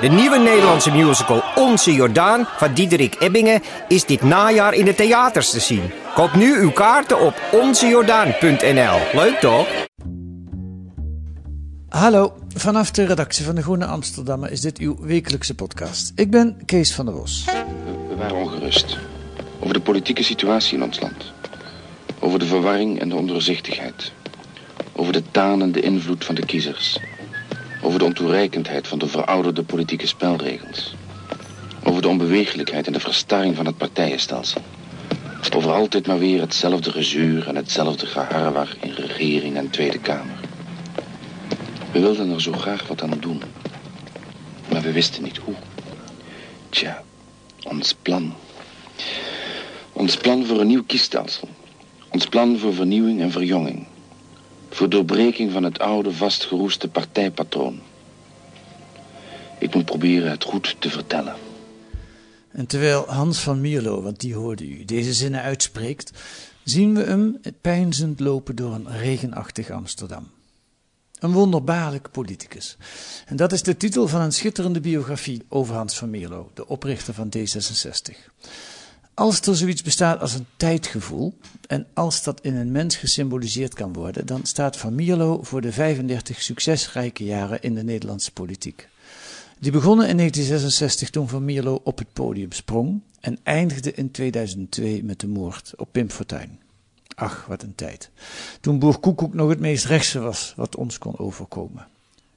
De nieuwe Nederlandse musical Onze Jordaan van Diederik Ebbingen is dit najaar in de theaters te zien. Koop nu uw kaarten op onzejordaan.nl. Leuk toch? Hallo, vanaf de redactie van de Groene Amsterdammer is dit uw wekelijkse podcast. Ik ben Kees van der Bos. We waren ongerust. Over de politieke situatie in ons land. Over de verwarring en de ondoorzichtigheid. Over de tanende invloed van de kiezers. Over de ontoereikendheid van de verouderde politieke spelregels. Over de onbewegelijkheid en de verstarring van het partijenstelsel. Over altijd maar weer hetzelfde gezuur en hetzelfde geharrewar in regering en Tweede Kamer. We wilden er zo graag wat aan doen. Maar we wisten niet hoe. Tja, ons plan. Ons plan voor een nieuw kiesstelsel. Ons plan voor vernieuwing en verjonging. Voor doorbreking van het oude, vastgeroeste partijpatroon. Ik moet proberen het goed te vertellen. En terwijl Hans van Mierlo, want die hoorde u, deze zinnen uitspreekt, zien we hem peinzend lopen door een regenachtig Amsterdam. Een wonderbaarlijk politicus. En dat is de titel van een schitterende biografie over Hans van Mierlo, de oprichter van D66. Als er zoiets bestaat als een tijdgevoel, en als dat in een mens gesymboliseerd kan worden, dan staat Van Mierlo voor de 35 succesrijke jaren in de Nederlandse politiek. Die begonnen in 1966 toen Van Mierlo op het podium sprong en eindigde in 2002 met de moord op Pim Fortuyn. Ach, wat een tijd. Toen Boer Koekoek nog het meest rechtse was wat ons kon overkomen.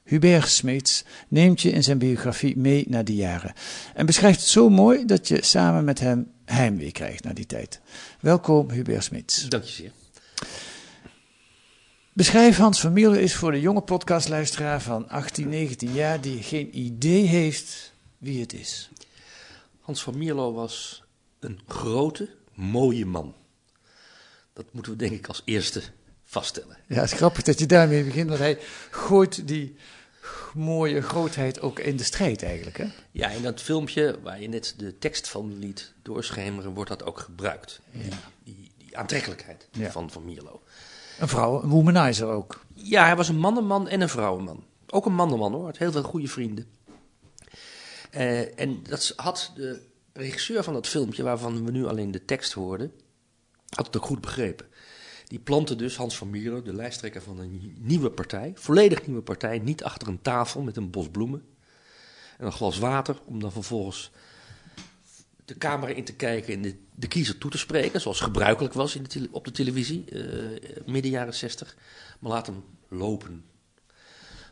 Hubert Smeets neemt je in zijn biografie mee naar die jaren en beschrijft het zo mooi dat je samen met hem heimwee krijgt naar die tijd. Welkom Hubert Smeets. Dank je zeer. Beschrijf Hans van Mierlo is voor de jonge podcastluisteraar van 18, 19 jaar die geen idee heeft wie het is. Hans van Mierlo was een grote, mooie man. Dat moeten we denk ik als eerste vaststellen. Ja, het is grappig dat je daarmee begint, want hij gooit die mooie grootheid ook in de strijd eigenlijk. Hè? Ja, in dat filmpje waar je net de tekst van liet doorschemeren, wordt dat ook gebruikt. Die, die, die aantrekkelijkheid Ja. van Van Mierlo. Een vrouw, een womanizer ook. Ja, hij was een mannenman en een vrouwenman. Ook een mannenman hoor, had heel veel goede vrienden. Eh, en dat had de regisseur van dat filmpje, waarvan we nu alleen de tekst hoorden, had het ook goed begrepen. Die plantte dus Hans van Mierlo, de lijsttrekker van een nieuwe partij, volledig nieuwe partij, niet achter een tafel met een bos bloemen en een glas water, om dan vervolgens de camera in te kijken en de, de kiezer toe te spreken, zoals gebruikelijk was in op de televisie, eh, midden jaren zestig. Maar laat hem lopen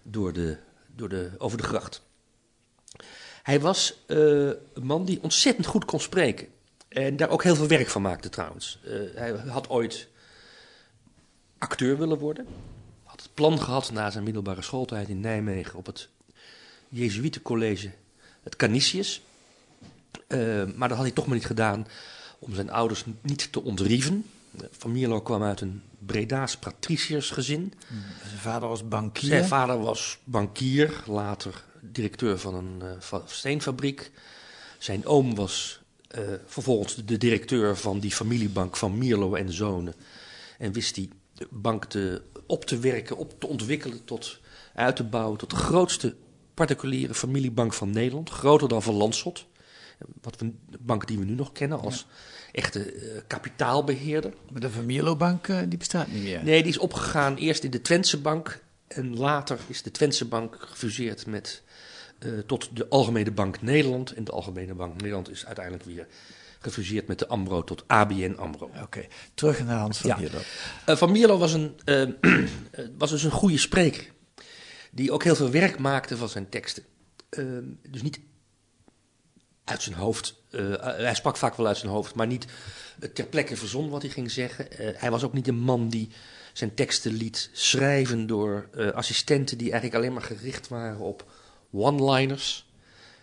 door de, door de, over de gracht. Hij was eh, een man die ontzettend goed kon spreken. En daar ook heel veel werk van maakte trouwens. Eh, hij had ooit acteur willen worden. Had het plan gehad na zijn middelbare schooltijd in Nijmegen op het Jezuïetencollege, het Canisius. Eh, maar dat had hij toch maar niet gedaan om zijn ouders niet te ontrieven. Van Mierlo kwam uit een Breda's patriciërsgezin. Zijn vader was bankier. Zijn vader was bankier, later directeur van een eh, steenfabriek. Zijn oom was eh, vervolgens de directeur van die familiebank van Mierlo en Zonen. En wist die bank te, op te werken, op te ontwikkelen, tot uit te bouwen tot de grootste particuliere familiebank van Nederland. Groter dan Van Landschot. Wat we, de bank die we nu nog kennen als echte eh, kapitaalbeheerder. Maar de Van Mierlo bank eh, die bestaat niet meer. Nee, die is opgegaan eerst in de Twentse Bank. En later is de Twentse Bank gefuseerd met, eh, tot de Algemene Bank Nederland. En de Algemene Bank Nederland is uiteindelijk weer gefuseerd met de AMRO tot ABN AMRO. Oké, terug naar Hans van Ja. Mierlo. Eh, Van Mierlo was, een, eh, eh, was dus een goede spreker. Die ook heel veel werk maakte van zijn teksten. Eh, dus niet uit zijn hoofd. hij sprak vaak wel uit zijn hoofd, maar niet ter plekke verzon wat hij ging zeggen. Hij was ook niet een man die zijn teksten liet schrijven door assistenten die eigenlijk alleen maar gericht waren op one-liners.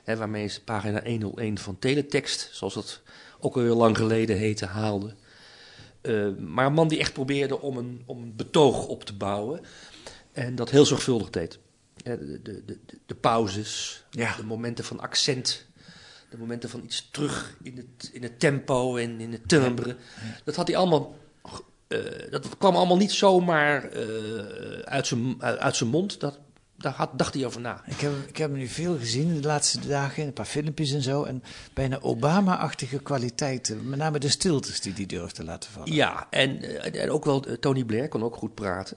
hè, waarmee ze pagina 101 van Teletext, zoals dat ook alweer lang geleden heette, haalde. Eh, maar een man die echt probeerde om een, om een betoog op te bouwen. En dat heel zorgvuldig deed. Eh, de, de, de, de pauzes, Ja. de momenten van accent, de momenten van iets terug in het, in het tempo en in het timbre. Dat had hij allemaal. eh, dat kwam allemaal niet zomaar uit, zijn, uit zijn mond. Dat, daar had, dacht hij over na. Ik heb, ik heb hem nu veel gezien de laatste dagen, een paar filmpjes en zo. En bijna Obama-achtige kwaliteiten. Met name de stiltes die hij durft te laten vallen. Ja, en, eh, en ook wel eh, Tony Blair kon ook goed praten.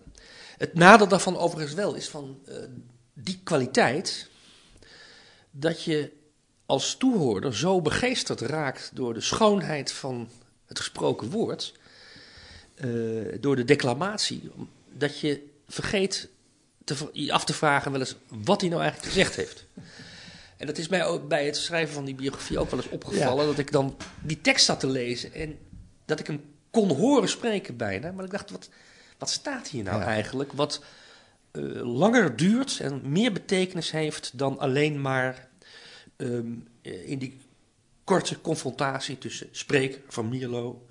Het nadeel daarvan overigens wel is van eh, die kwaliteit dat je als toehoorder zo begeesterd raakt door de schoonheid van het gesproken woord, door de declamatie, dat je vergeet te, je af te vragen wel eens wat hij nou eigenlijk gezegd heeft. En dat is mij ook bij het schrijven van die biografie ook wel eens opgevallen, dat ik dan die tekst zat te lezen en dat ik hem kon horen spreken bijna, maar ik dacht, wat, wat staat hier nou Ja. eigenlijk? Wat eh, langer duurt en meer betekenis heeft dan alleen maar ehm, eh, in die korte confrontatie tussen spreker van Mierlo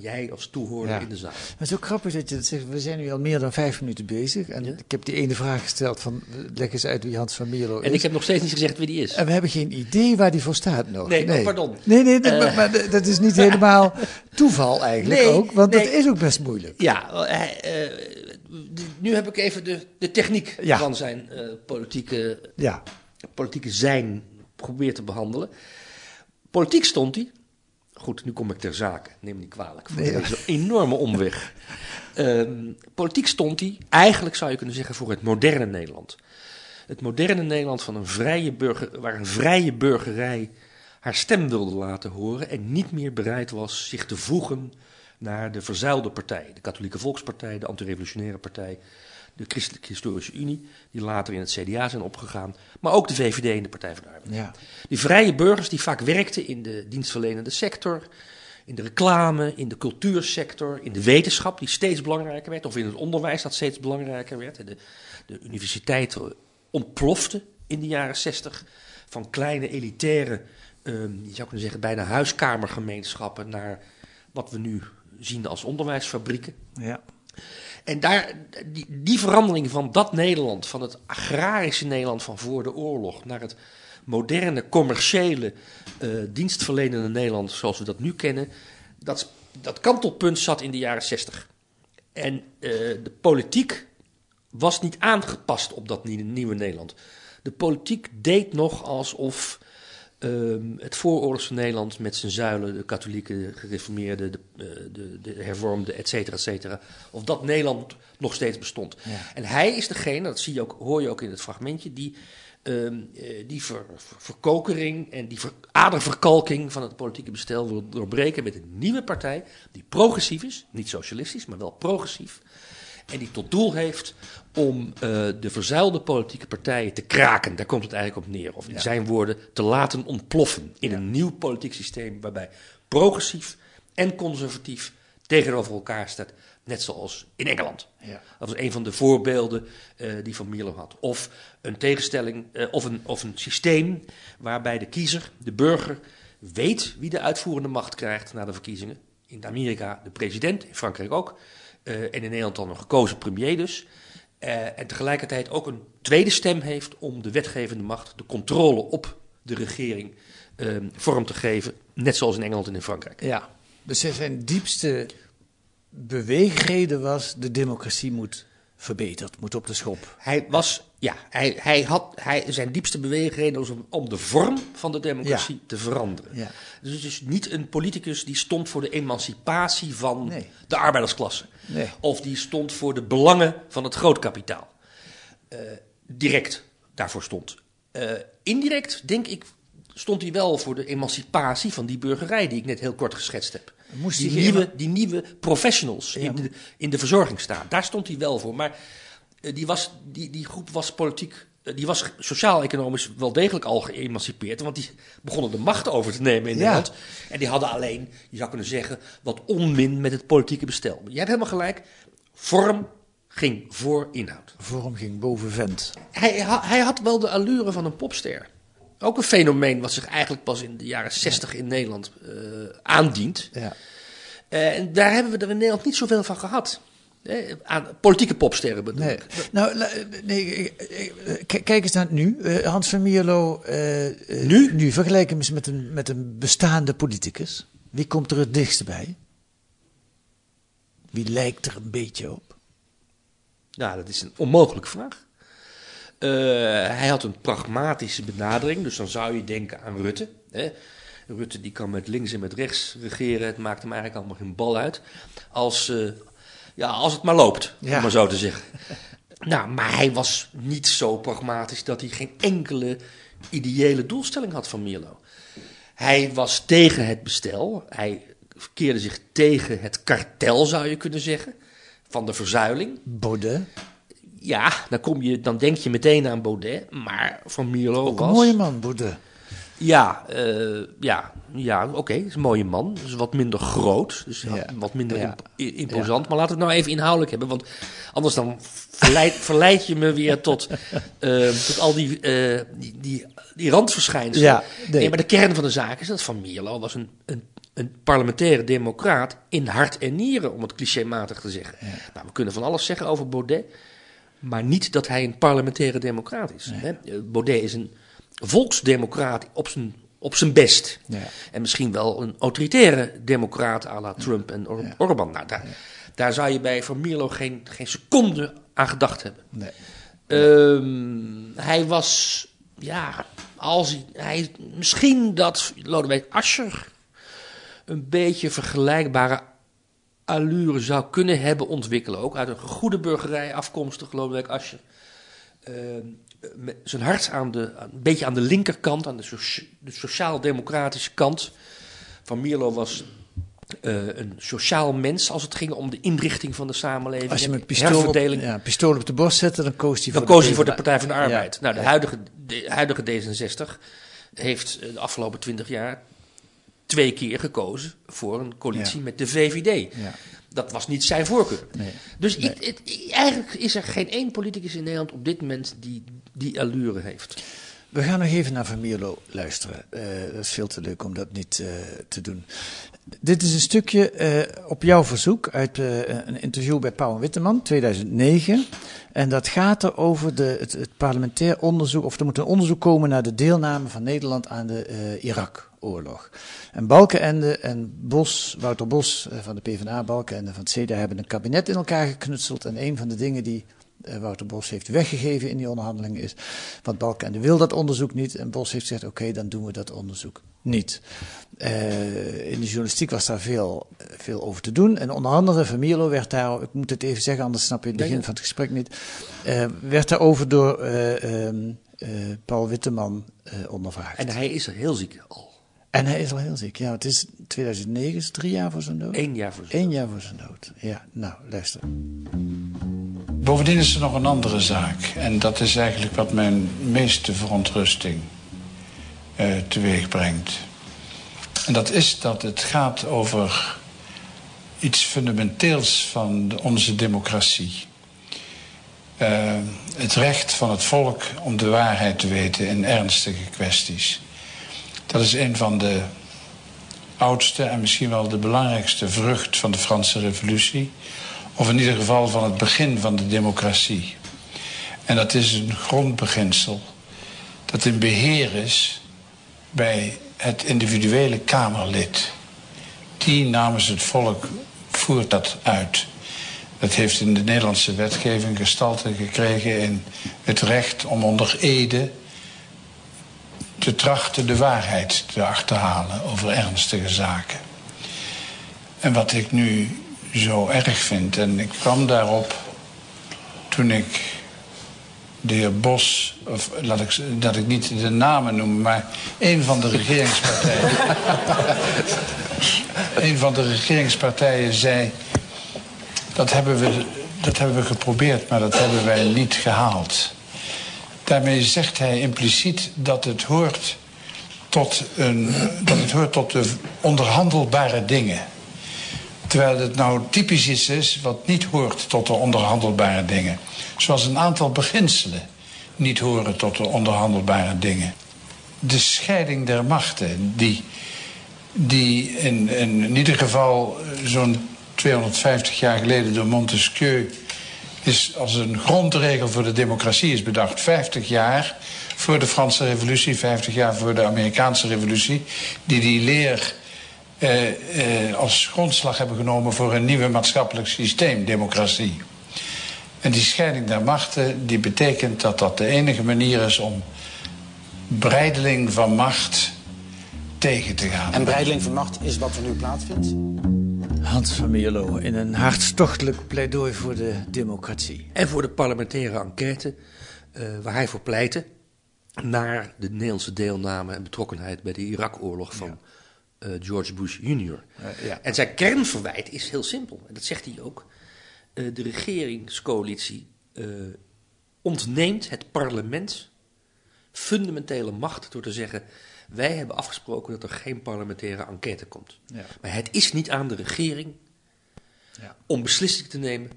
jij als toehoorder Ja. in de zaal. Maar het is ook grappig dat je dat zegt. We zijn nu al meer dan vijf minuten bezig. En Ja. ik heb die ene vraag gesteld van, leg eens uit wie Hans van Mierlo is. En ik heb nog steeds niet gezegd wie die is. En we hebben geen idee waar die voor staat nog. Nee, oh, pardon. Nee, nee, dat- Eh. maar, dat is niet helemaal toeval eigenlijk Nee, ook. Want nee. dat is ook best moeilijk. Ja, eh, d- nu heb ik even de, de techniek Ja. van zijn eh, politieke, Ja, politieke zijn geprobeerd te behandelen. Politiek stond hij. Goed, nu kom ik ter zake. Neem me niet kwalijk. Voor Nee, ja. deze enorme omweg. Ehm, politiek stond hij, eigenlijk zou je kunnen zeggen, voor het moderne Nederland. Het moderne Nederland van een vrije burger, waar een vrije burgerij haar stem wilde laten horen en niet meer bereid was zich te voegen naar de verzuilde partijen. De Katholieke Volkspartij, de Antirevolutionaire Partij, de Christelijke Historische Unie, die later in het CDA zijn opgegaan, maar ook de VVD en de Partij van de Arbeid. ja. Die vrije burgers die vaak werkten in de dienstverlenende sector, in de reclame, in de cultuursector, in de wetenschap die steeds belangrijker werd, of in het onderwijs dat steeds belangrijker werd. De, de universiteiten ontploften in de jaren zestig van kleine elitaire, ehm, je zou kunnen zeggen bijna huiskamergemeenschappen naar wat we nu zien als onderwijsfabrieken. ja. En daar, die, die verandering van dat Nederland, van het agrarische Nederland van voor de oorlog, naar het moderne, commerciële, eh, dienstverlenende Nederland zoals we dat nu kennen, dat, dat kantelpunt zat in de jaren zestig. En eh, de politiek was niet aangepast op dat nie- nieuwe Nederland. De politiek deed nog alsof ehm, het vooroorlogse Nederland met zijn zuilen, de katholieke, de gereformeerde, de, eh, de, de hervormde, et cetera, et cetera, of dat Nederland nog steeds bestond. Ja. En hij is degene, dat zie je ook, hoor je ook in het fragmentje, die ehm, eh, die ver- ver- verkokering en die ver- aderverkalking van het politieke bestel wil doorbreken met een nieuwe partij die progressief is, niet socialistisch, maar wel progressief. En die tot doel heeft om eh, de verzuilde politieke partijen te kraken. Daar komt het eigenlijk op neer. Of in zijn woorden, te laten ontploffen in een nieuw politiek systeem waarbij progressief en conservatief tegenover elkaar staat. Net zoals in Engeland. Ja. Dat was een van de voorbeelden eh, die Van Mierlo had. Of een tegenstelling, eh, of, een, of een systeem waarbij de kiezer, de burger, weet wie de uitvoerende macht krijgt na de verkiezingen. In Amerika de president, in Frankrijk ook. Eh, en in Nederland dan een gekozen premier dus. Eh, en tegelijkertijd ook een tweede stem heeft om de wetgevende macht, de controle op de regering, eh, vorm te geven. Net zoals in Engeland en in Frankrijk. ja. Dus zijn diepste beweegreden was, de democratie moet verbeterd, moet op de schop. Hij was, ja, hij, hij had, hij, zijn diepste beweegreden was om, om de vorm van de democratie te veranderen. Ja. Dus het is niet een politicus die stond voor de emancipatie van Nee. de arbeidersklasse. Nee. Of die stond voor de belangen van het grootkapitaal. Eh, direct daarvoor stond. Eh, indirect, denk ik, stond hij wel voor de emancipatie van die burgerij die ik net heel kort geschetst heb. Moest die, nieuwe, die nieuwe professionals Ja, in, de, in de verzorgingsstaat. Daar stond hij wel voor. Maar eh, die, was, die, die groep was politiek, eh, die was sociaal-economisch wel degelijk al geëmancipeerd. Want die begonnen de macht over te nemen in Ja. Nederland. En die hadden alleen, je zou kunnen zeggen, wat onmin met het politieke bestel. Maar je hebt helemaal gelijk. Vorm ging voor inhoud. Vorm ging boven vent. Hij, hij had wel de allure van een popster. Ook een fenomeen wat zich eigenlijk pas in de jaren 60 in Nederland uh, aandient. Ja. Uh, en daar hebben we er in Nederland niet zoveel van gehad. Eh, aan politieke popsterren bedoel Nee. ik. Nou, nee, eh, eh, kijk eens naar het nu. Eh, Hans van Mierlo. eh, eh, Nu? Nu, vergelijk hem eens met een, met een bestaande politicus. Wie komt er het dichtst bij? Wie lijkt er een beetje op? Nou, dat is een onmogelijke vraag. Eh, hij had een pragmatische benadering, dus dan zou je denken aan Rutte. Hè? Rutte die kan met links en met rechts regeren, het maakt hem eigenlijk allemaal geen bal uit. Als, eh, ja, als het maar loopt, Ja. om maar zo te zeggen. Nou, maar hij was niet zo pragmatisch dat hij geen enkele ideële doelstelling had van Mierlo. Hij was tegen het bestel. Hij keerde zich tegen het kartel, zou je kunnen zeggen, van de verzuiling. Baudet. Ja, dan, kom je, dan denk je meteen aan Baudet, maar Van Mierlo Ook een was... mooie man, Baudet. Ja, eh, ja, ja oké, is een mooie man. Is wat minder groot, dus Ja. wat minder Ja. imp- i- imposant. Maar laten we het nou even inhoudelijk hebben, want anders dan verleid, verleid je me weer tot, eh, tot al die, eh, die, die, die randverschijnselen. Ja, nee. nee. maar de kern van de zaak is dat Van Mierlo was een, een, een parlementaire democraat in hart en nieren, om het clichématig te zeggen. Nou, we kunnen van alles zeggen over Baudet, maar niet dat hij een parlementaire democraat is. Hè? Eh, Baudet is een volksdemocraat op zijn, op zijn best. Ja. En misschien wel een autoritaire democraat à la Trump en Or- Orbán. Nou, daar, daar zou je bij Van Mierlo geen, geen seconde aan gedacht hebben. Nee. Ehm, hij was, ja, als hij, hij, misschien dat Lodewijk Asscher een beetje vergelijkbare allure zou kunnen hebben ontwikkelen. Ook uit een goede burgerij afkomstig, Lodewijk Asscher. Ehm, met zijn hart aan de, een beetje aan de linkerkant, aan de, socia- de sociaal-democratische kant. Van Mierlo was eh, een sociaal mens als het ging om de inrichting van de samenleving. Als je met pistool op, ja, pistool op de borst zette, dan koos hij Dan voor koos de hij voor de PvdA. Partij van de Arbeid. Ja. Nou, de huidige, de huidige D66 heeft eh, de afgelopen twintig jaar twee keer gekozen voor een coalitie Ja. met de VVD. Ja. Dat was niet zijn voorkeur. Nee. Dus Nee. ik- het- ik- eigenlijk is er geen één politicus in Nederland op dit moment die die allure heeft. We gaan nog even naar Van Mierlo luisteren. Eh, dat is veel te leuk om dat niet eh, te doen. Dit is een stukje eh, op jouw verzoek uit een interview bij Pauw en Witteman, 2009. En dat gaat er over de, het, het parlementair onderzoek, of er moet een onderzoek komen naar de deelname van Nederland aan de eh, Irak-oorlog. En Balkenende en Bos, Wouter Bos eh, van de PvdA, Balkenende van het CDA, hebben een kabinet in elkaar geknutseld. En een van de dingen die eh, Wouter Bos heeft weggegeven in die onderhandelingen is. Want Balkenende wil dat onderzoek niet. En Bos heeft gezegd: oké, dan doen we dat onderzoek niet. Eh, in de journalistiek was daar veel, veel over te doen. En onder andere Van Mierlo werd daar, ik moet het even zeggen, anders snap je het begin van het gesprek niet. eh, werd daarover door eh, ehm, eh, Paul Witteman ondervraagd. En hij is er heel ziek al. En hij is al heel ziek. Ja, het is 2009, is drie jaar voor zijn dood. Eén jaar voor zijn Eén jaar voor zijn dood. Ja, nou, luister. Bovendien is er nog een andere zaak. En dat is eigenlijk wat mijn meeste verontrusting eh, teweeg brengt. En dat is dat het gaat over iets fundamenteels van de- onze democratie. Eh, het recht van het volk om de waarheid te weten in ernstige kwesties. Dat is een van de oudste en misschien wel de belangrijkste vrucht van de Franse Revolutie. Of in ieder geval van het begin van de democratie. En dat is een grondbeginsel dat in beheer is bij het individuele Kamerlid. Die namens het volk voert dat uit. Dat heeft in de Nederlandse wetgeving gestalte gekregen in het recht om onder ede te trachten de waarheid te achterhalen over ernstige zaken. En wat ik nu zo erg vind, en ik kwam daarop toen ik de heer Bos, of laat ik, dat ik niet de namen noem, maar een van de regeringspartijen. een van de regeringspartijen zei. Dat hebben, we, dat hebben we geprobeerd, maar dat hebben wij niet gehaald. Daarmee zegt hij impliciet dat het hoort tot, een, dat het hoort tot de onderhandelbare dingen. Terwijl het nou typisch iets is wat niet hoort tot de onderhandelbare dingen. Zoals een aantal beginselen niet horen tot de onderhandelbare dingen. de scheiding der machten, die, die in, in, ieder geval zo'n 250 jaar geleden door Montesquieu is als een grondregel voor de democratie is bedacht. 50 jaar voor de Franse revolutie, 50 jaar voor de Amerikaanse revolutie, die die leer eh, eh, als grondslag hebben genomen voor een nieuwe maatschappelijk systeem, democratie. En die scheiding der machten, die betekent dat dat de enige manier is om breideling van macht tegen te gaan. En breideling van macht is wat er nu plaatsvindt? Hans van Mierlo in een hartstochtelijk pleidooi voor de democratie. En voor de parlementaire enquête, uh, waar hij voor pleitte, naar de Nederlandse deelname en betrokkenheid bij de Irak-oorlog van uh, George Bush Jr. Uh, ja. En zijn kernverwijt is heel simpel, en dat zegt hij ook. Uh, de regeringscoalitie ontneemt het parlement fundamentele macht door te zeggen: wij hebben afgesproken dat er geen parlementaire enquête komt. Ja. Maar het is niet aan de regering ja. om beslissingen te nemen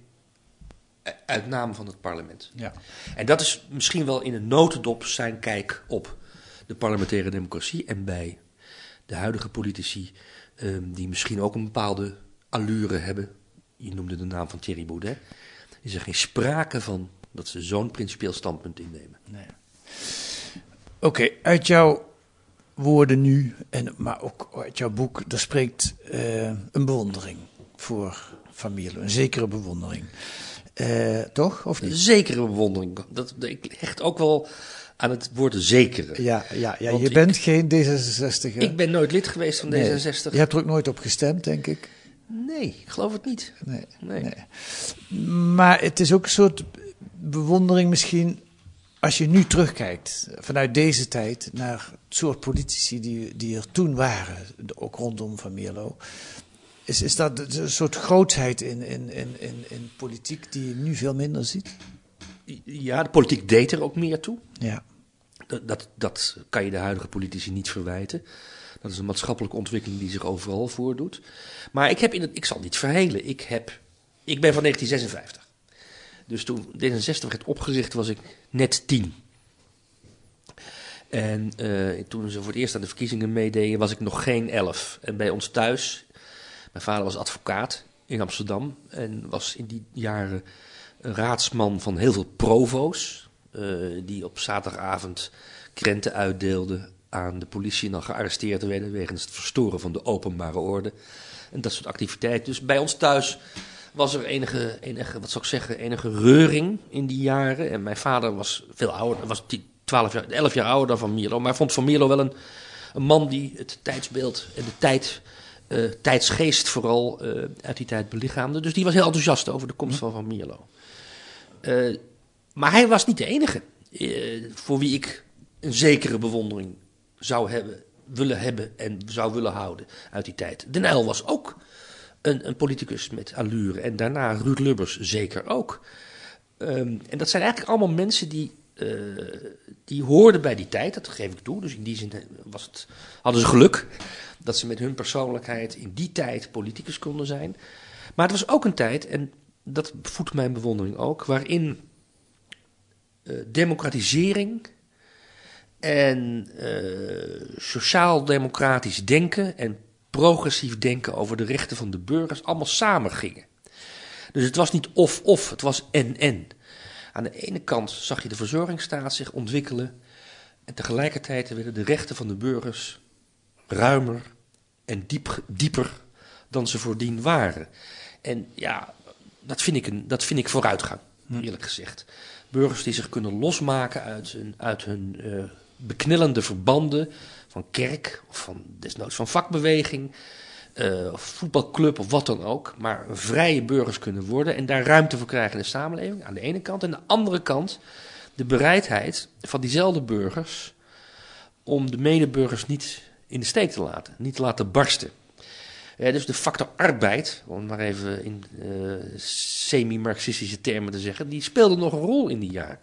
uit naam van het parlement. Ja. En dat is misschien wel in een notendop zijn kijk op de parlementaire democratie en bij de huidige politici, um, die misschien ook een bepaalde allure hebben. Je noemde de naam van Thierry Baudet. Is er geen sprake van dat ze zo'n principieel standpunt innemen. Nee. Oké, uit jouw woorden nu, en, maar ook uit jouw boek, daar spreekt uh, een bewondering voor familie, een zekere bewondering. Uh, toch, of niet? Zekere bewondering. Dat, ik hecht ook wel aan het woord zekere. Ja, ja, ja je bent geen D66. Ik ben nooit lid geweest van nee. D66. Je hebt er ook nooit op gestemd, denk ik. Nee, ik geloof het niet. Nee, nee. nee. Maar het is ook een soort bewondering misschien als je nu terugkijkt vanuit deze tijd naar het soort politici die, die er toen waren, ook rondom Van Mierlo, is, is dat een soort grootheid in, in, in, in, in politiek die je nu veel minder ziet? Ja, de politiek deed er ook meer toe. Ja. Dat, dat, dat kan je de huidige politici niet verwijten. Dat is een maatschappelijke ontwikkeling die zich overal voordoet. Maar ik, heb in het, ik zal niet verhelen. Ik, heb, ik ben van 1956. Dus toen D66 werd opgericht was ik net tien. En uh, toen ze voor het eerst aan de verkiezingen meededen was ik nog geen elf. En bij ons thuis, mijn vader was advocaat in Amsterdam en was in die jaren raadsman van heel veel provo's. Uh, die op zaterdagavond krenten uitdeelden aan de politie en dan gearresteerd werden wegens het verstoren van de openbare orde. En dat soort activiteiten. Dus bij ons thuis was er enige, enige, wat zou ik zeggen, enige reuring in die jaren. En mijn vader was veel ouder, was 12 jaar, 11 jaar ouder dan Van Mierlo. Maar vond Van Mierlo wel een, een man die het tijdsbeeld en de tijd, uh, tijdsgeest vooral uh, uit die tijd belichaamde. Dus die was heel enthousiast over de komst van Van Mierlo. Uh, maar hij was niet de enige voor wie ik een zekere bewondering zou hebben, willen hebben en zou willen houden uit die tijd. De Nijl was ook een, een politicus met allure. En daarna Ruud Lubbers zeker ook. Um, en dat zijn eigenlijk allemaal mensen die, uh, die hoorden bij die tijd, dat geef ik toe. Dus in die zin was het, hadden ze geluk dat ze met hun persoonlijkheid in die tijd politicus konden zijn. Maar het was ook een tijd, en dat voedt mijn bewondering ook, waarin uh, democratisering en sociaal-democratisch denken en progressief denken over de rechten van de burgers allemaal samen gingen. Dus het was niet of-of, het was en-en. Aan de ene kant zag je de verzorgingsstaat zich ontwikkelen en tegelijkertijd werden de rechten van de burgers ruimer en diep, dieper dan ze voordien waren. En ja, dat vind ik, een, dat vind ik vooruitgang, hm. eerlijk gezegd. Burgers die zich kunnen losmaken uit hun, uit hun uh, beknellende verbanden van kerk of van desnoods van vakbeweging, uh, of voetbalclub of wat dan ook, maar vrije burgers kunnen worden en daar ruimte voor krijgen in de samenleving aan de ene kant. En aan de andere kant de bereidheid van diezelfde burgers om de medeburgers niet in de steek te laten, niet te laten barsten. Dus de factor arbeid, om maar even in uh, semi-marxistische termen te zeggen, die speelde nog een rol in die jaren.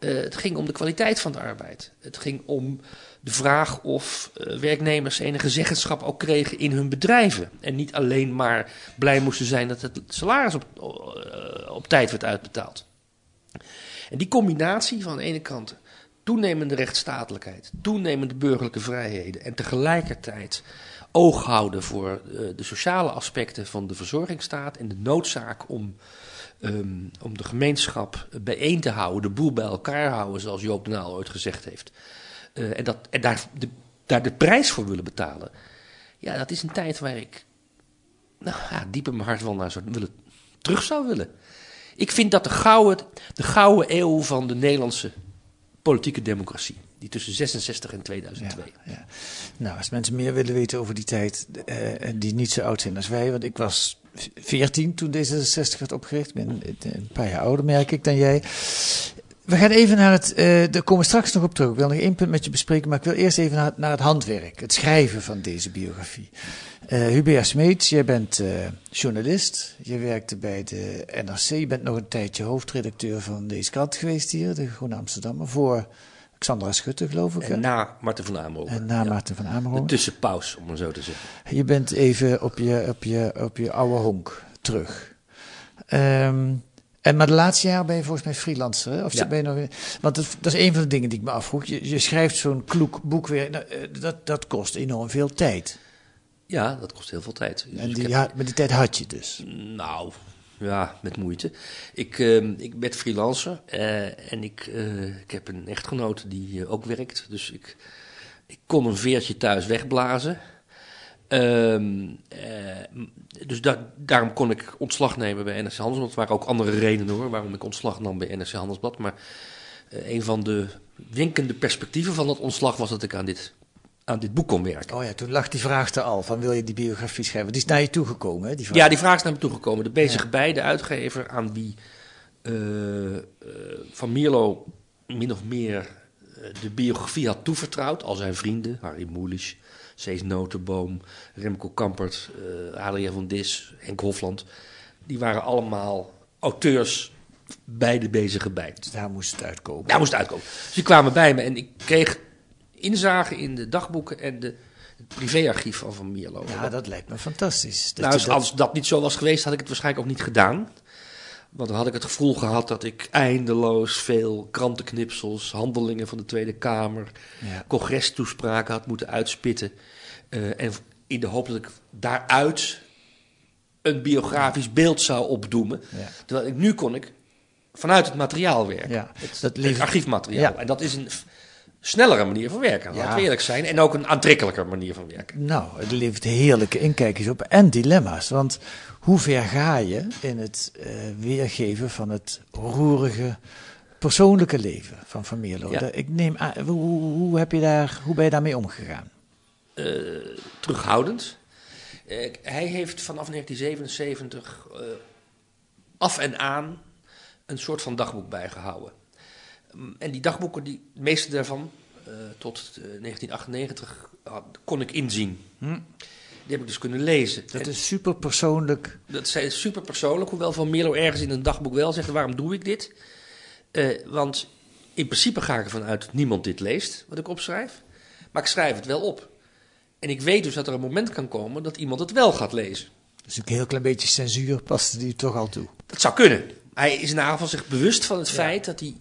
Uh, het ging om de kwaliteit van de arbeid. Het ging om de vraag of uh, werknemers enige zeggenschap ook kregen in hun bedrijven. En niet alleen maar blij moesten zijn dat het salaris op, uh, op tijd werd uitbetaald. En die combinatie van aan de ene kant toenemende rechtsstatelijkheid, toenemende burgerlijke vrijheden en tegelijkertijd oog houden voor eh, de sociale aspecten van de verzorgingsstaat en de noodzaak om, ehm, om de gemeenschap bijeen te houden, de boel bij elkaar houden, zoals Joop de Naal ooit gezegd heeft. Eh, en dat, en daar, de, daar de prijs voor willen betalen. Ja, dat is een tijd waar ik nou, ja, diep in mijn hart wel naar zou willen, terug zou willen. Ik vind dat de gouden, de gouden eeuw van de Nederlandse politieke democratie. Die tussen 66 en 2002. Ja, ja. Nou, als mensen meer willen weten over die tijd, uh, die niet zo oud zijn als wij, want ik was 14 toen D66 werd opgericht. Ik ben een paar jaar ouder, merk ik, dan jij. We gaan even naar het, uh, daar komen we straks nog op terug. Ik wil nog één punt met je bespreken, maar ik wil eerst even naar, naar het handwerk, het schrijven van deze biografie. Uh, Hubert Smeets, jij bent uh, journalist. Je werkte bij de NRC. Je bent nog een tijdje hoofdredacteur van deze krant geweest hier, de Groene Amsterdammer, voor Xandra Schutte, geloof ik. En na Marten van Amerongen. En na ja. Marten van Amerongen. De tussenpaus, om het zo te zeggen. Je bent even op je, op je, op je oude honk terug. Um, en maar de laatste jaar ben je volgens mij freelancer. Hè? Of ja. ben je nog, want dat, dat, is een van de dingen die ik me afvroeg. Je, je schrijft zo'n kloek boek weer. Nou, dat, dat kost enorm veel tijd. Ja, dat kost heel veel tijd. Dus en die, heb... ja, maar die tijd had je dus? Nou, ja, met moeite. Ik, uh, ik ben freelancer uh, en ik, uh, ik heb een echtgenoot die ook werkt. Dus ik, ik kon een veertje thuis wegblazen. Um, dus da daarom kon ik ontslag nemen bij NRC Handelsblad. Er waren ook andere redenen hoor, waarom ik ontslag nam bij NRC Handelsblad. Maar een van de winkende perspectieven van dat ontslag was dat ik aan dit aan dit boek kon werken. Oh ja, toen lag die vraag er al, van wil je die biografie schrijven? Die is naar je toegekomen, hè? Die vraag. Ja, die vraag is naar me toegekomen. De bezige ja. bij, de uitgever, aan wie uh, Van Mierlo min of meer de biografie had toevertrouwd. Al zijn vrienden, Harry Moelisch, Cees Notenboom, Remco Kampert, Adriaan van Dis, Henk Hofland. Die waren allemaal auteurs bij de bezige bij. Dus daar moest het uitkomen. Daar moest het uitkomen. Dus die kwamen bij me en ik kreeg inzage in de dagboeken en de, het privéarchief van Van Mierlo. Ja, dat lijkt me fantastisch. Dat nou, dat... als dat niet zo was geweest, had ik het waarschijnlijk ook niet gedaan. Want dan had ik het gevoel gehad dat ik eindeloos veel krantenknipsels, handelingen van de Tweede Kamer, ja. congrestoespraken had moeten uitspitten. Uh, en in de hoop dat ik daaruit een biografisch beeld zou opdoemen. Ja. Terwijl ik nu kon ik vanuit het materiaal werken. Ja, het, dat het archiefmateriaal. En dat is een snellere manier van werken, laten we eerlijk zijn. En ook een aantrekkelijker manier van werken. Nou, het levert heerlijke inkijkjes op en dilemma's. Want hoe ver ga je in het uh, weergeven van het roerige persoonlijke leven van Van Mierlo? Ja. Ik neem aan, hoe, hoe, heb je daar, hoe ben je daarmee omgegaan? Uh, terughoudend. Uh, hij heeft vanaf 1977 af en aan een soort van dagboek bijgehouden. En die dagboeken, die, de meeste daarvan, uh, tot uh, 1998, uh, kon ik inzien. Hm. Die heb ik dus kunnen lezen. Dat en, is super persoonlijk. Dat is super persoonlijk, hoewel Van Mierlo ergens in een dagboek wel zegt: waarom doe ik dit? Uh, want in principe ga ik ervan uit dat niemand dit leest, wat ik opschrijf. Maar ik schrijf het wel op. En ik weet dus dat er een moment kan komen dat iemand het wel gaat lezen. Dus een heel klein beetje censuur past die toch al toe. Dat zou kunnen. Hij is in ieder geval zich bewust van het ja. feit dat hij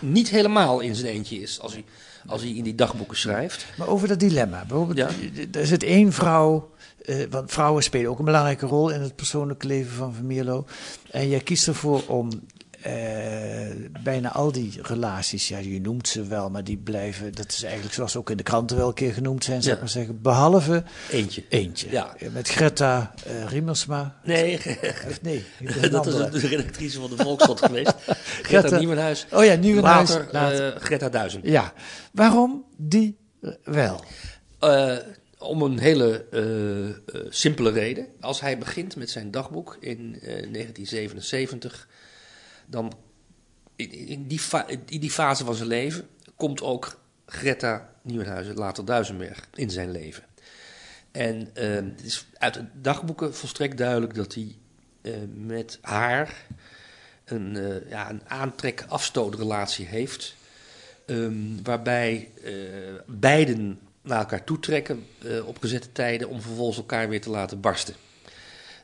niet helemaal in zijn eentje is als hij, als hij in die dagboeken schrijft. Maar over dat dilemma. Bijvoorbeeld, ja. er zit één vrouw, uh, want vrouwen spelen ook een belangrijke rol in het persoonlijke leven van Van Mierlo. En jij kiest ervoor om bijna al die relaties, ja, je noemt ze wel, maar die blijven, dat is eigenlijk zoals ook in de kranten wel een keer genoemd zijn, zeg maar zeggen, behalve eentje. Eentje. Ja. Met Greta uh, Riemersma. Nee, nee dat is de redactrice van de Volkskrant geweest. Greta, Nieuwenhuis. Oh ja, Nieuwenhuis. Later, later. Uh, Greta Duizend. Ja. Waarom die wel? om een hele simpele reden. Als hij begint met zijn dagboek in 1977 dan in, die in die fase van zijn leven komt ook Greta Nieuwenhuizen, later Duisenberg, in zijn leven. En uh, het is uit de dagboeken volstrekt duidelijk dat hij uh, met haar een, uh, ja, een aantrek-afstootrelatie heeft. Um, waarbij beiden naar elkaar toetrekken op gezette tijden om vervolgens elkaar weer te laten barsten.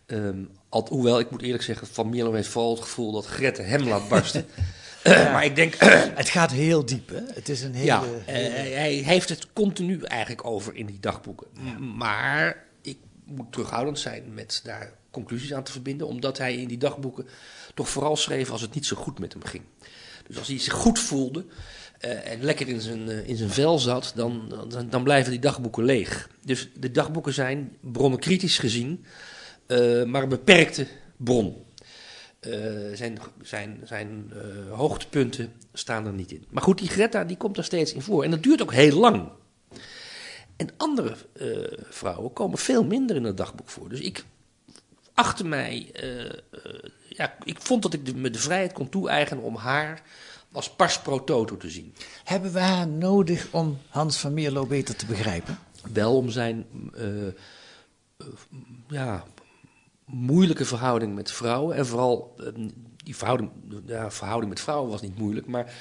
Um, al, hoewel, ik moet eerlijk zeggen, Van Mierlo heeft vooral het gevoel dat Grette hem laat barsten. maar ik denk... het gaat heel diep, hè? Het is een hele... ja, hele- eh, hij heeft het continu eigenlijk over in die dagboeken. Maar ik moet terughoudend zijn met daar conclusies aan te verbinden, omdat hij in die dagboeken toch vooral schreef als het niet zo goed met hem ging. Dus als hij zich goed voelde eh, en lekker in zijn, eh, in zijn vel zat, dan, dan, dan blijven die dagboeken leeg. Dus de dagboeken zijn bronnen kritisch gezien, eh, maar een beperkte bron. Eh, zijn zijn, zijn eh, hoogtepunten staan er niet in. Maar goed, die Greta die komt er steeds in voor. En dat duurt ook heel lang. En andere vrouwen komen veel minder in het dagboek voor. Dus ik achtte mij... ja, ik vond dat ik de, me de vrijheid kon toe-eigenen om haar als pars pro toto te zien. Hebben we haar nodig om Hans van Mierlo beter te begrijpen? Wel om zijn ja, moeilijke verhouding met vrouwen. En vooral eh, die verhouding, ja, verhouding met vrouwen was niet moeilijk, maar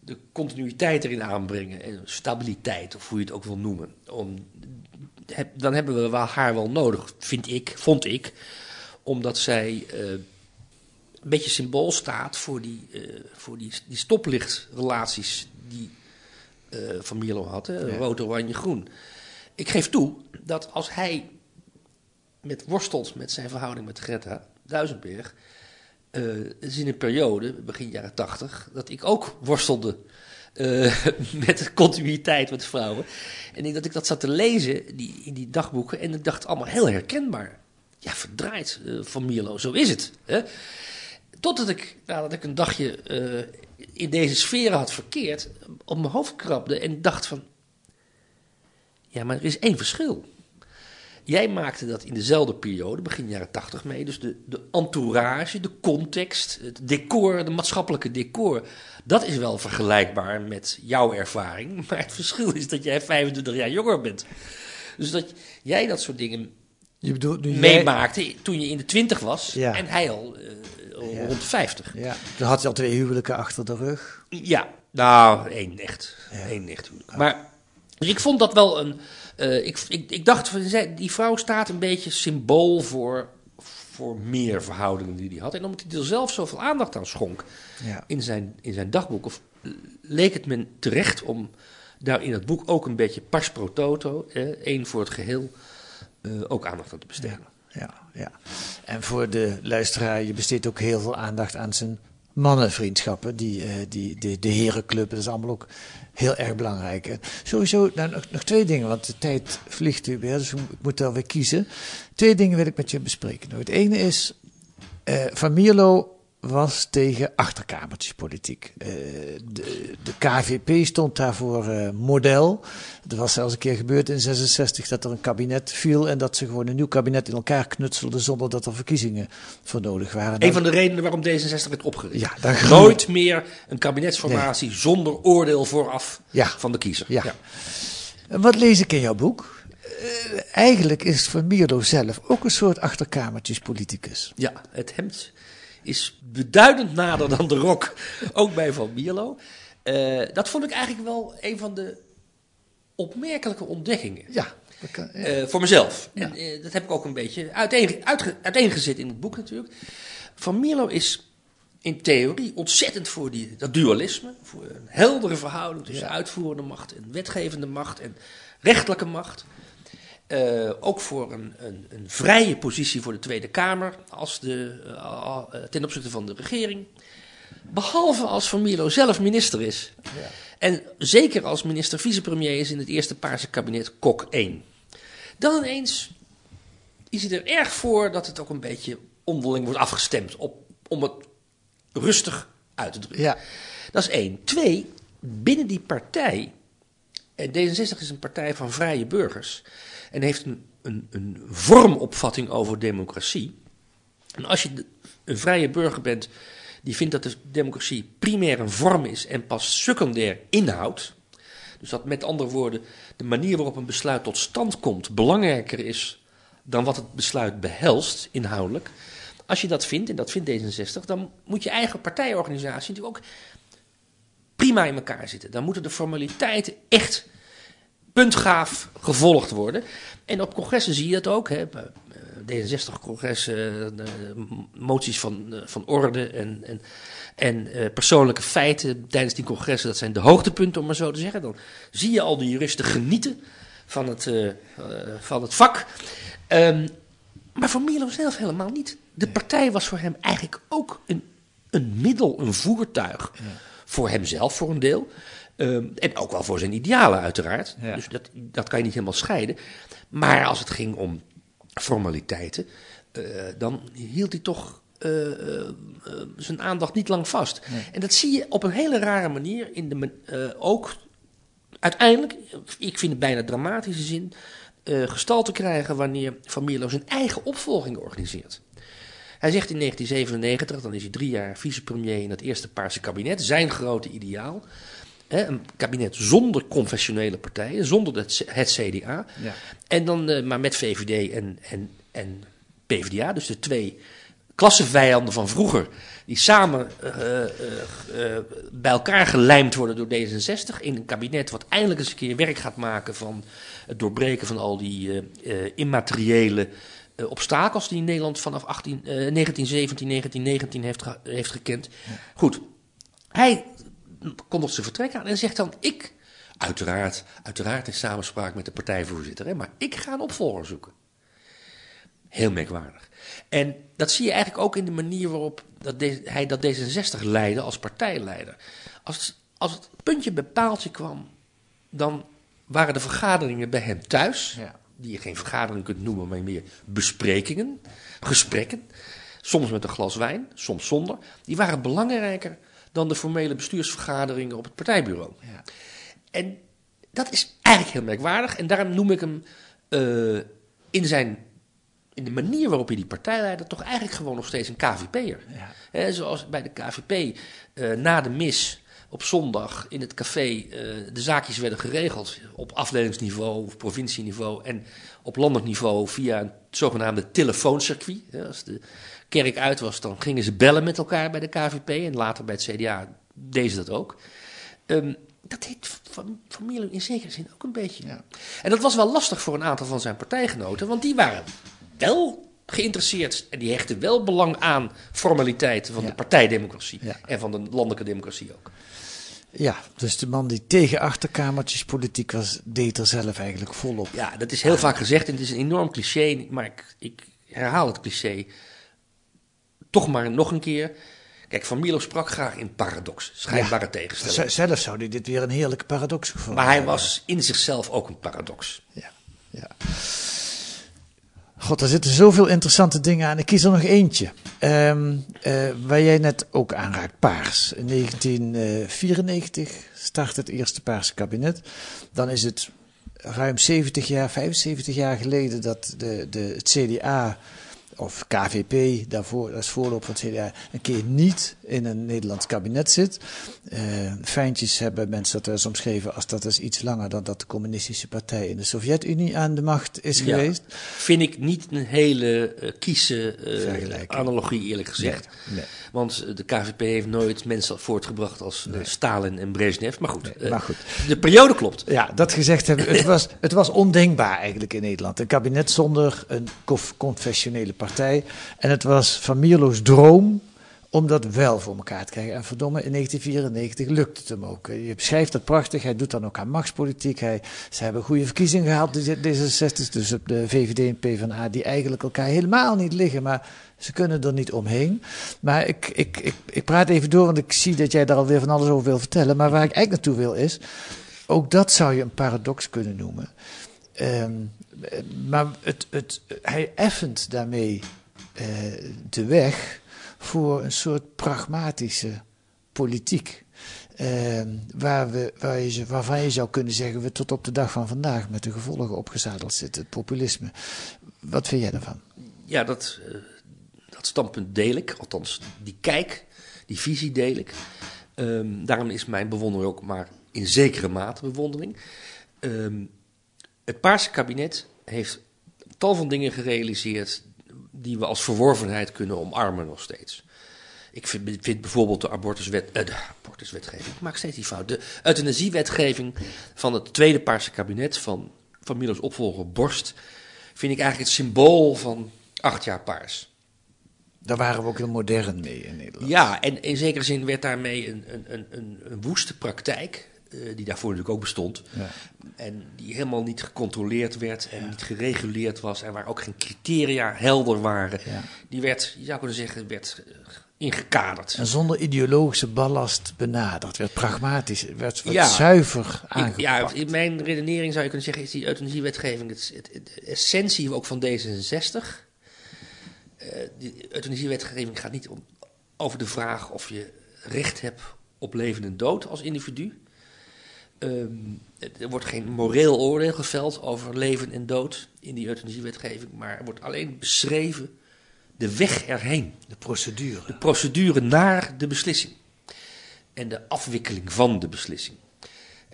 de continuïteit erin aanbrengen. En stabiliteit, of hoe je het ook wil noemen. Om, heb- dan hebben we wel haar wel nodig, vind ik, vond ik. Omdat zij eh, een beetje symbool staat voor die, eh, voor die, die stoplichtrelaties die eh, Van Mierlo had. Hè? Ja. Rood, oranje, groen. Ik geef toe dat als hij met worstelt met zijn verhouding met Greta Duisenberg. eh is in een periode, begin jaren tachtig, dat ik ook worstelde eh, met de continuïteit met vrouwen. En ik, dat ik dat zat te lezen die, in die dagboeken en ik dacht allemaal heel herkenbaar. Ja, verdraaid eh, van Mierlo, zo is het. Hè? Totdat ik, nadat ik een dagje in deze sferen had verkeerd, op mijn hoofd krabde en dacht van... Ja, maar er is één verschil. Jij maakte dat in dezelfde periode, begin jaren tachtig mee. Dus de, de entourage, de context, het decor, de maatschappelijke decor. Dat is wel vergelijkbaar met jouw ervaring. Maar het verschil is dat jij 25 jaar jonger bent. Dus dat jij dat soort dingen Je bedoelt nu jij- meemaakte toen je in de 20 was. Ja. En hij al Ja. rond de 50. Ja, toen had hij al twee huwelijken achter de rug. Ja, nou, één echt. Eén echt huwelijk. Maar dus ik vond dat wel een. Eh, ik, ik, ik dacht, die vrouw staat een beetje symbool voor, voor meer verhoudingen die hij had. En omdat hij er zelf zoveel aandacht aan schonk Ja. in zijn, in zijn dagboek, of, leek het me terecht om daar in het boek ook een beetje pas pro toto, eh, één voor het geheel, eh, ook aandacht aan te besteden. Ja, ja. En voor de luisteraar, je besteedt ook heel veel aandacht aan zijn mannenvriendschappen. Die, eh, die, de, de herenclub, dat is allemaal ook heel erg belangrijk. Sowieso, nou, nog, nog twee dingen, want de tijd vliegt weer, dus ik moet er weer kiezen. Twee dingen wil ik met je bespreken. Nou, het ene is, eh, Van Mierlo was tegen achterkamertjespolitiek. Eh, de, de KVP stond daarvoor eh, model. Er was zelfs een keer gebeurd in 66 dat er een kabinet viel en dat ze gewoon een nieuw kabinet in elkaar knutselden zonder dat er verkiezingen voor nodig waren. Een van de redenen waarom D66 werd opgericht. Ja, dan Nooit meer een kabinetsformatie zonder oordeel vooraf Ja. van de kiezer. Ja. Wat lees ik in jouw boek? Eh, eigenlijk is Van Mierlo zelf ook een soort achterkamertjespoliticus. Ja, het hemd is beduidend nader dan de rok, ook bij Van Mierlo. Eh, dat vond ik eigenlijk wel een van de opmerkelijke ontdekkingen. Ja, dat kan- ja. Eh, voor mezelf. En eh, dat heb ik ook een beetje uiteen, uitge- uiteengezet in het boek natuurlijk. Van Mierlo is in theorie ontzettend voor die, dat dualisme. Voor een heldere verhouding tussen uitvoerende macht en wetgevende macht en rechtelijke macht. Eh, ook voor een, een, een vrije positie voor de Tweede Kamer als de, eh, eh, ten opzichte van de regering. Behalve als Van Mierlo zelf minister is. En zeker als minister vicepremier is in het eerste Paarse kabinet Kok 1. Dan ineens is hij er erg voor dat het ook een beetje onderling wordt afgestemd. Op, om het rustig uit te drukken. Ja. Dat is één. Twee, binnen die partij. En D66 is een partij van vrije burgers. En heeft een, een, een vormopvatting over democratie. En als je een vrije burger bent die vindt dat de democratie primair een vorm is en pas secundair inhoud. Dus dat met andere woorden de manier waarop een besluit tot stand komt belangrijker is dan wat het besluit behelst inhoudelijk. Als je dat vindt, en dat vindt D66, dan moet je eigen partijorganisatie natuurlijk ook prima in elkaar zitten. Dan moeten de formaliteiten echt puntgaaf gevolgd worden. En op congressen zie je dat ook. Hè. D66-congressen, moties van, eh, van orde en, en, en eh, persoonlijke feiten tijdens die congressen. Dat zijn de hoogtepunten, om maar zo te zeggen. Dan zie je al die juristen genieten van het, eh, eh, van het vak. Ehm, maar voor Milo zelf helemaal niet. De partij was voor hem eigenlijk ook een, een middel, een voertuig. Voor hemzelf voor een deel. Ehm, en ook wel voor zijn idealen, uiteraard. Ja. Dus dat, dat kan je niet helemaal scheiden. Maar als het ging om formaliteiten, eh, dan hield hij toch eh, eh, zijn aandacht niet lang vast. En dat zie je op een hele rare manier in de, ook uiteindelijk, ik vind het bijna dramatische zin, gestalte krijgen wanneer Van Mierlo zijn eigen opvolging organiseert. Hij zegt in 1997, dan is hij drie jaar vicepremier in het eerste Paarse kabinet, zijn grote ideaal. Hè, een kabinet zonder confessionele partijen, zonder het, het CDA. Ja. En dan eh, maar met VVD en, en, en PvdA, dus de twee klassevijanden van vroeger, die samen eh, eh, bij elkaar gelijmd worden door D66 in een kabinet wat eindelijk eens een keer werk gaat maken van het doorbreken van al die immateriële eh, obstakels die Nederland vanaf 18, eh, 1917, 1919 heeft, ge- heeft gekend. Goed, hij kondigt zijn vertrek aan en zegt dan: Ik, uiteraard, uiteraard in samenspraak met de partijvoorzitter, hè, maar ik ga een opvolger zoeken. Heel merkwaardig. En dat zie je eigenlijk ook in de manier waarop dat de- hij dat D66 leidde als partijleider. Als, als het puntje bij paaltje kwam, dan waren de vergaderingen bij hem thuis, Ja. Die je geen vergadering kunt noemen, maar meer besprekingen, gesprekken, soms met een glas wijn, soms zonder, die waren belangrijker dan de formele bestuursvergaderingen op het partijbureau. Ja. En dat is eigenlijk heel merkwaardig. En daarom noem ik hem eh, in, zijn, in de manier waarop hij die partijleider toch eigenlijk gewoon nog steeds een KVP'er. Ja. Zoals bij de KVP eh, na de mis op zondag in het café eh, de zaakjes werden geregeld op afdelingsniveau of provincieniveau en op landelijk niveau via het zogenaamde telefooncircuit. Als de kerk uit was, dan gingen ze bellen met elkaar bij de KVP en later bij het CDA deden ze dat ook. Ehm, dat deed Van, van Mierlo in zekere zin ook een beetje. Ja. En dat was wel lastig voor een aantal van zijn partijgenoten, want die waren wel geïnteresseerd en die hechten wel belang aan formaliteiten van Ja. de partijdemocratie Ja. en van de landelijke democratie ook. Ja, dus de man die tegen achterkamertjes politiek was, deed er zelf eigenlijk volop. Ja, dat is heel vaak gezegd en het is een enorm cliché, maar ik, ik herhaal het cliché toch maar nog een keer. Kijk, Van Mierlo sprak graag in paradox, schijnbare tegenstellingen. Zelf zou hij dit weer een heerlijke paradox gevonden Maar hij was in zichzelf ook een paradox. Ja, ja. God, er zitten zoveel interessante dingen aan. Ik kies er nog eentje. Eh, waar jij net ook aanraakt, Paars. In 1994 start het eerste Paarse kabinet. Dan is het ruim 70 jaar, 75 jaar geleden dat de, de, het CDA of KVP, daarvoor, is voorloop van het CDA, een keer niet in een Nederlands kabinet zit. Eh, fijntjes hebben mensen dat wel eens omschreven als dat is iets langer dan dat de communistische partij in de Sovjet-Unie aan de macht is Ja. geweest. Vind ik niet een hele eh kieze eh, analogie, eerlijk gezegd. Nee, nee. Want de KVP heeft nooit mensen voortgebracht als Stalin en Brezhnev. Maar goed, maar goed. de periode klopt. Ja, dat gezegd hebben, het was, het was ondenkbaar eigenlijk in Nederland. Een kabinet zonder een conf- confessionele partij. En het was Van Mierlo's droom om dat wel voor elkaar te krijgen. En verdomme, in 1994 lukt het hem ook. Je beschrijft dat prachtig, hij doet dan ook aan machtspolitiek. Hij, ze hebben goede verkiezingen gehaald, de D66, dus op de VVD en PvdA, die eigenlijk elkaar helemaal niet liggen, maar ze kunnen er niet omheen. Maar ik, ik, ik, ik praat even door, want ik zie dat jij daar alweer van alles over wil vertellen. Maar waar ik eigenlijk naartoe wil is, ook dat zou je een paradox kunnen noemen. Ehm, eh, maar het, het, hij effent daarmee eh, de weg voor een soort pragmatische politiek. Ehm, waar we, waar je, waarvan je zou kunnen zeggen, we tot op de dag van vandaag met de gevolgen opgezadeld zitten, het populisme. Wat vind jij daarvan? Ja, dat, eh, dat standpunt deel ik. Althans, die kijk, die visie deel ik. Ehm, daarom is mijn bewondering ook maar in zekere mate bewondering. Ehm, het Paarse kabinet heeft tal van dingen gerealiseerd die we als verworvenheid kunnen omarmen nog steeds. Ik vind, vind bijvoorbeeld de abortuswet, eh, de abortuswetgeving, ik maak steeds die fout, de euthanasiewetgeving van het tweede Paarse kabinet van, van Milo's opvolger Borst, vind ik eigenlijk het symbool van Acht jaar paars. Daar waren we ook heel modern mee in Nederland. Ja, en in zekere zin werd daarmee een, een, een, een, een woeste praktijk, die daarvoor natuurlijk ook bestond, Ja. en die helemaal niet gecontroleerd werd en niet gereguleerd was en waar ook geen criteria helder waren, Ja. die werd, je zou kunnen zeggen, werd eh, ingekaderd. En zonder ideologische ballast benaderd. Werd pragmatisch, werd, zuiver aangepakt. ja, in mijn redenering zou je kunnen zeggen, is die euthanasiewetgeving het, het, het- de essentie ook van D66. Eh die euthanasiewetgeving gaat niet om, over de vraag of je recht hebt op leven en dood als individu. Ehm, er wordt geen moreel oordeel geveld over leven en dood in die euthanasiewetgeving, maar er wordt alleen beschreven de weg erheen. De procedure. De procedure naar de beslissing. En de afwikkeling van de beslissing.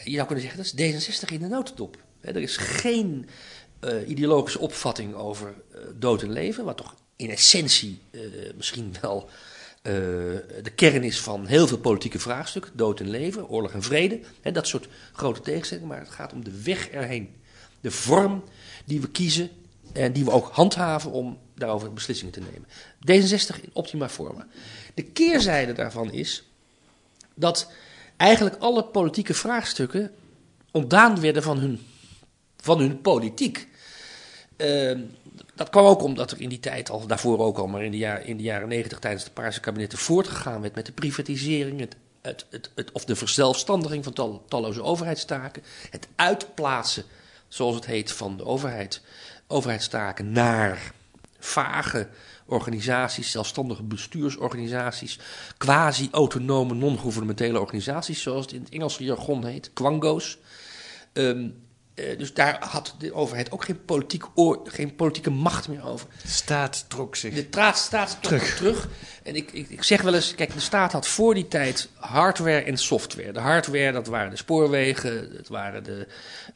Je zou kunnen zeggen, dat is D66 in de notendop. Er is geen eh, ideologische opvatting over eh, dood en leven, wat toch in essentie eh, misschien wel eh, de kern is van heel veel politieke vraagstukken. Dood en leven, oorlog en vrede, hè, dat soort grote tegenstellingen. Maar het gaat om de weg erheen. De vorm die we kiezen en die we ook handhaven om daarover beslissingen te nemen. D66 in optima forma. De keerzijde daarvan is dat eigenlijk alle politieke vraagstukken ontdaan werden van hun, van hun politiek. Ehm, dat kwam ook omdat er in die tijd, al daarvoor ook al, maar in de, jaar, in de jaren negentig tijdens de Paarse kabinetten voortgegaan werd met de privatisering, het, het, het, of de verzelfstandiging van tal, talloze overheidstaken, het uitplaatsen, zoals het heet, van de overheid, overheidstaken naar vage organisaties, zelfstandige bestuursorganisaties, quasi-autonome non-governementele organisaties, zoals het in het Engelse jargon heet, quango's. Ehm, eh, dus daar had de overheid ook geen, politiek oor- geen politieke macht meer over. De staat trok zich. De tra- staat trok Terug. terug. En ik, ik, ik zeg wel eens, kijk, de staat had voor die tijd hardware en software. De hardware, dat waren de spoorwegen, dat waren, de,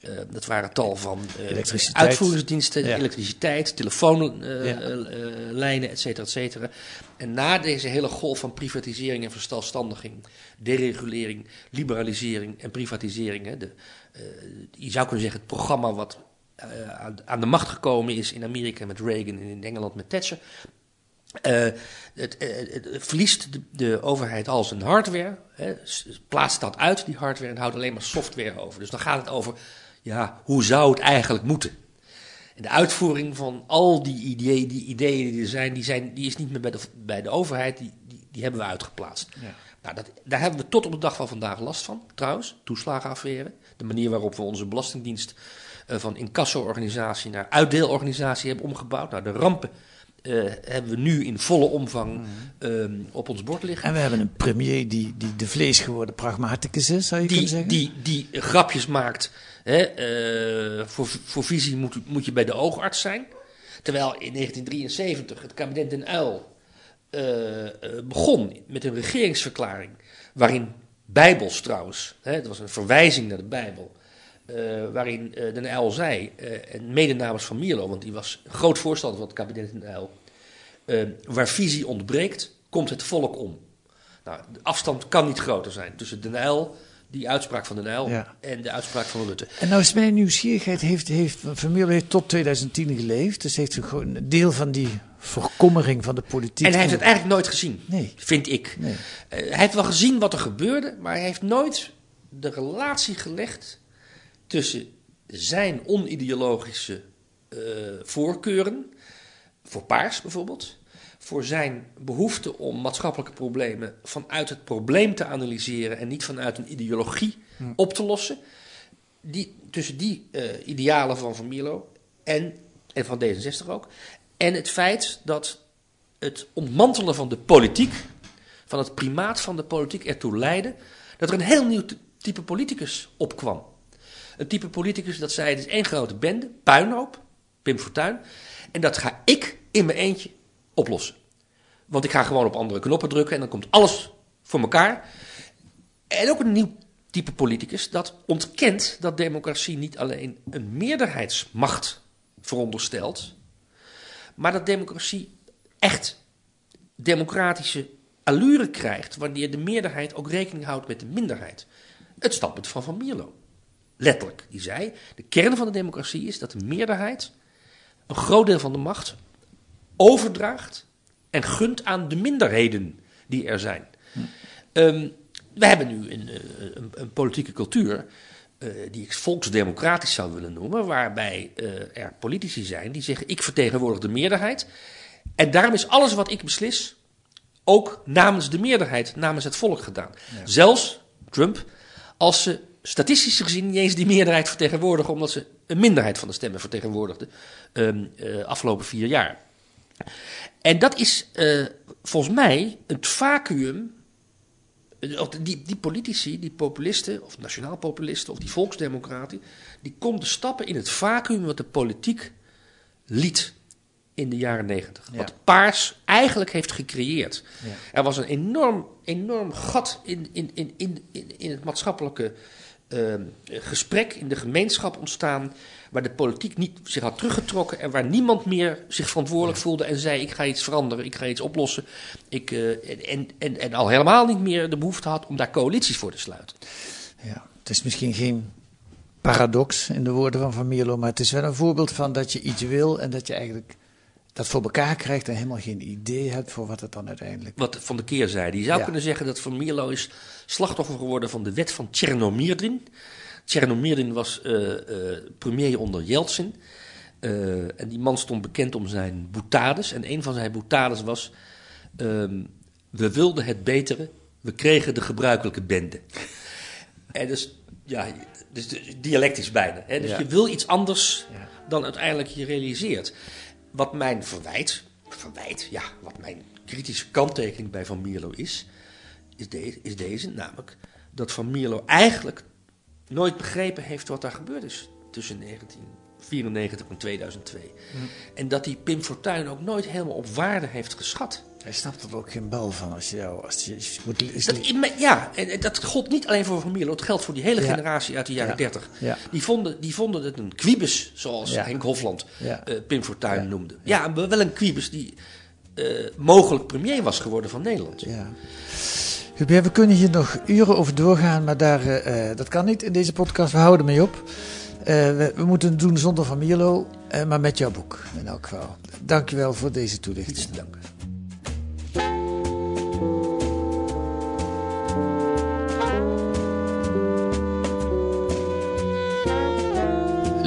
eh, dat waren tal van Elektriciteit. uitvoeringsdiensten, Ja. elektriciteit, Ja. telefoonlijnen, et cetera, et cetera. En na deze hele golf van privatisering en verstelstandiging, deregulering, liberalisering en privatisering, hè, de, je zou kunnen zeggen het programma wat eh, aan, aan de macht gekomen is in Amerika met Reagan en in Engeland met Thatcher. Eh, het, eh, het- verliest de, de overheid al zijn hardware, hè, plaatst dat uit, die hardware, en houdt alleen maar software over. Dus dan gaat het over, ja, hoe zou het eigenlijk moeten? En de uitvoering van al die ideeën die, ideeën die er zijn, die, zijn, die is niet meer bij de, bij de overheid, die, die, die hebben we uitgeplaatst. Ja. Nou, dat, daar hebben we tot op de dag van vandaag last van, trouwens, toeslagenaffaire. De manier waarop we onze belastingdienst eh, van incasso-organisatie naar uitdeelorganisatie hebben omgebouwd. Nou, de rampen eh, hebben we nu in volle omvang ehm, op ons bord liggen. En we hebben een premier die, die de vlees geworden pragmaticus is, zou je kunnen zeggen. die, die grapjes maakt. Hè, eh, voor, voor visie moet, moet je bij de oogarts zijn. Terwijl in 1973 het kabinet Den eh, begon met een regeringsverklaring. Waarin Bijbels trouwens, hè, het was een verwijzing naar de Bijbel. eh, waarin eh, Den Uyl zei, eh, en mede namens van Mierlo, want die was groot voorstander van het kabinet Den Uyl. eh, waar visie ontbreekt, komt het volk om. Nou, de afstand kan niet groter zijn tussen Den Uyl, die uitspraak van Den Uyl, Ja. en de uitspraak van Rutte. En nou is mijn nieuwsgierigheid, heeft, heeft, Van Mierlo heeft tot 2010 geleefd, dus heeft een deel van die verkommering van de politiek. En hij heeft het eigenlijk nooit gezien, Nee. vind ik. Nee. Eh, hij heeft wel gezien wat er gebeurde, maar hij heeft nooit de relatie gelegd tussen zijn onideologische eh, voorkeuren, voor paars bijvoorbeeld, voor zijn behoefte om maatschappelijke problemen vanuit het probleem te analyseren en niet vanuit een ideologie op te lossen. Die, tussen die eh, idealen van Van Mierlo en, en van D66 ook, en het feit dat het ontmantelen van de politiek, van het primaat van de politiek ertoe leidde dat er een heel nieuw ty- type politicus opkwam. Een type politicus dat zei: het is één grote bende, puinhoop, Pim Fortuyn, en dat ga ik in mijn eentje oplossen. Want ik ga gewoon op andere knoppen drukken en dan komt alles voor elkaar. En ook een nieuw type politicus dat ontkent dat democratie niet alleen een meerderheidsmacht veronderstelt, maar dat democratie echt democratische allure krijgt wanneer de meerderheid ook rekening houdt met de minderheid. Het standpunt van Van Mierlo. Letterlijk, die zei, de kern van de democratie is dat de meerderheid een groot deel van de macht overdraagt en gunt aan de minderheden die er zijn. Ehm, we hebben nu een, eh, een, een politieke cultuur die ik volksdemocratisch zou willen noemen, waarbij eh, er politici zijn die zeggen: ik vertegenwoordig de meerderheid. En daarom is alles wat ik beslis ook namens de meerderheid, namens het volk gedaan. Zelfs Trump, als ze statistisch gezien niet eens die meerderheid vertegenwoordigen, omdat ze een minderheid van de stemmen vertegenwoordigden um, uh, afgelopen vier jaar. En dat is uh, volgens mij het vacuüm. Die, die politici, die populisten, of nationaal populisten, of die volksdemocraten, die konden stappen in het vacuüm wat de politiek liet in de jaren negentig. Ja. Wat Paars eigenlijk heeft gecreëerd. Ja. Er was een enorm, enorm gat in, in, in, in, in, in het maatschappelijke uh, gesprek, in de gemeenschap ontstaan. Waar de politiek niet zich had teruggetrokken en waar niemand meer zich verantwoordelijk voelde en zei: Ik ga iets veranderen, ik ga iets oplossen. Ik, uh, en, en, en al helemaal niet meer de behoefte had om daar coalities voor te sluiten. Ja, het is misschien geen paradox in de woorden van Van Mierlo, maar het is wel een voorbeeld van dat je iets wil en dat je eigenlijk dat voor elkaar krijgt en helemaal geen idee hebt voor wat het dan uiteindelijk... Wat Van de Keer Die zou Ja. kunnen zeggen dat Van Mierlo is slachtoffer geworden van de wet van Chernomyrdin. Chernomyrdin was eh, eh, premier onder Yeltsin. Eh, en die man stond bekend om zijn boutades. En een van zijn boutades was... ehm, we wilden het betere, we kregen de gebruikelijke bende. en dus, ja, dus dialectisch bijna. Hè? Dus Ja. je wil iets anders Ja. dan uiteindelijk je realiseert. Wat mijn verwijt, verwijt, ja, wat mijn kritische kanttekening bij Van Mierlo is, is, de- is deze, namelijk dat Van Mierlo eigenlijk nooit begrepen heeft wat daar gebeurd is tussen 1994 en 2002. En dat hij Pim Fortuyn ook nooit helemaal op waarde heeft geschat. Hij snapt er ook geen bal van als je jou... Als je, als je moet, is Dat, ja, en dat gold niet alleen voor Van Mierlo, het geldt voor die hele Ja. generatie uit de jaren Ja. 30. Ja. Die, vonden, die vonden het een quibus, zoals. Henk Hofland eh, Pim Fortuyn noemde. Ja, maar wel een quibus die eh, mogelijk premier was geworden van Nederland. Ja. Hubert, we kunnen hier nog uren over doorgaan, maar daar, eh, dat kan niet in deze podcast. We houden mee op. We, we moeten het doen zonder Van Mierlo, maar met jouw boek in elk geval. Dankjewel voor deze toelichting. Iets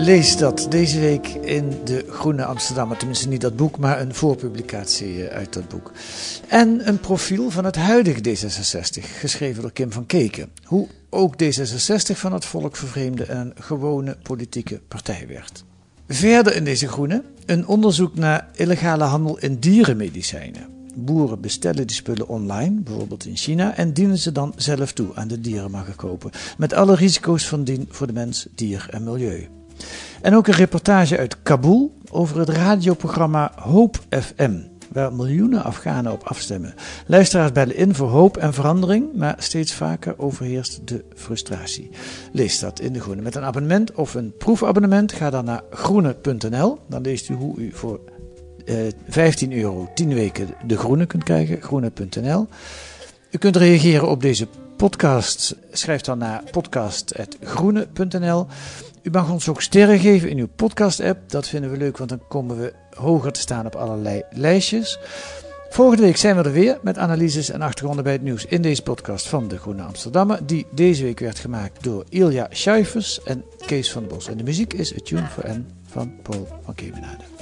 Lees dat deze week in de Groene Amsterdammer. Tenminste niet dat boek, maar een voorpublicatie eh, uit dat boek. En een profiel van het huidige D66, geschreven door Kim van Keken. Hoe ook D66 van het volk vervreemde en een gewone politieke partij werd. Verder in deze Groene een onderzoek naar illegale handel in dierenmedicijnen. Boeren bestellen die spullen online, bijvoorbeeld in China, en dienen ze dan zelf toe aan de dierenmarkt kopen. Met alle risico's van dien voor de mens, dier en milieu. En ook een reportage uit Kabul over het radioprogramma Hoop FM, waar miljoenen Afghanen op afstemmen. Luisteraars bellen in voor hoop en verandering, maar steeds vaker overheerst de frustratie. Lees dat in De Groene. Met een abonnement of een proefabonnement ga dan naar groene.nl. Dan leest u hoe u voor eh, 15 euro 10 weken De Groene kunt krijgen, groene.nl. U kunt reageren op deze podcast. Schrijf dan naar podcast.groene.nl. U mag ons ook sterren geven in uw podcast-app. Dat vinden we leuk, want dan komen we hoger te staan op allerlei lijstjes. Volgende week zijn we er weer met analyses en achtergronden bij het nieuws in deze podcast van De Groene Amsterdammer. Die deze week werd gemaakt door Ilja Schuifers en Kees van den Bos. En de muziek is A Tune for N van Paul van Kemenade.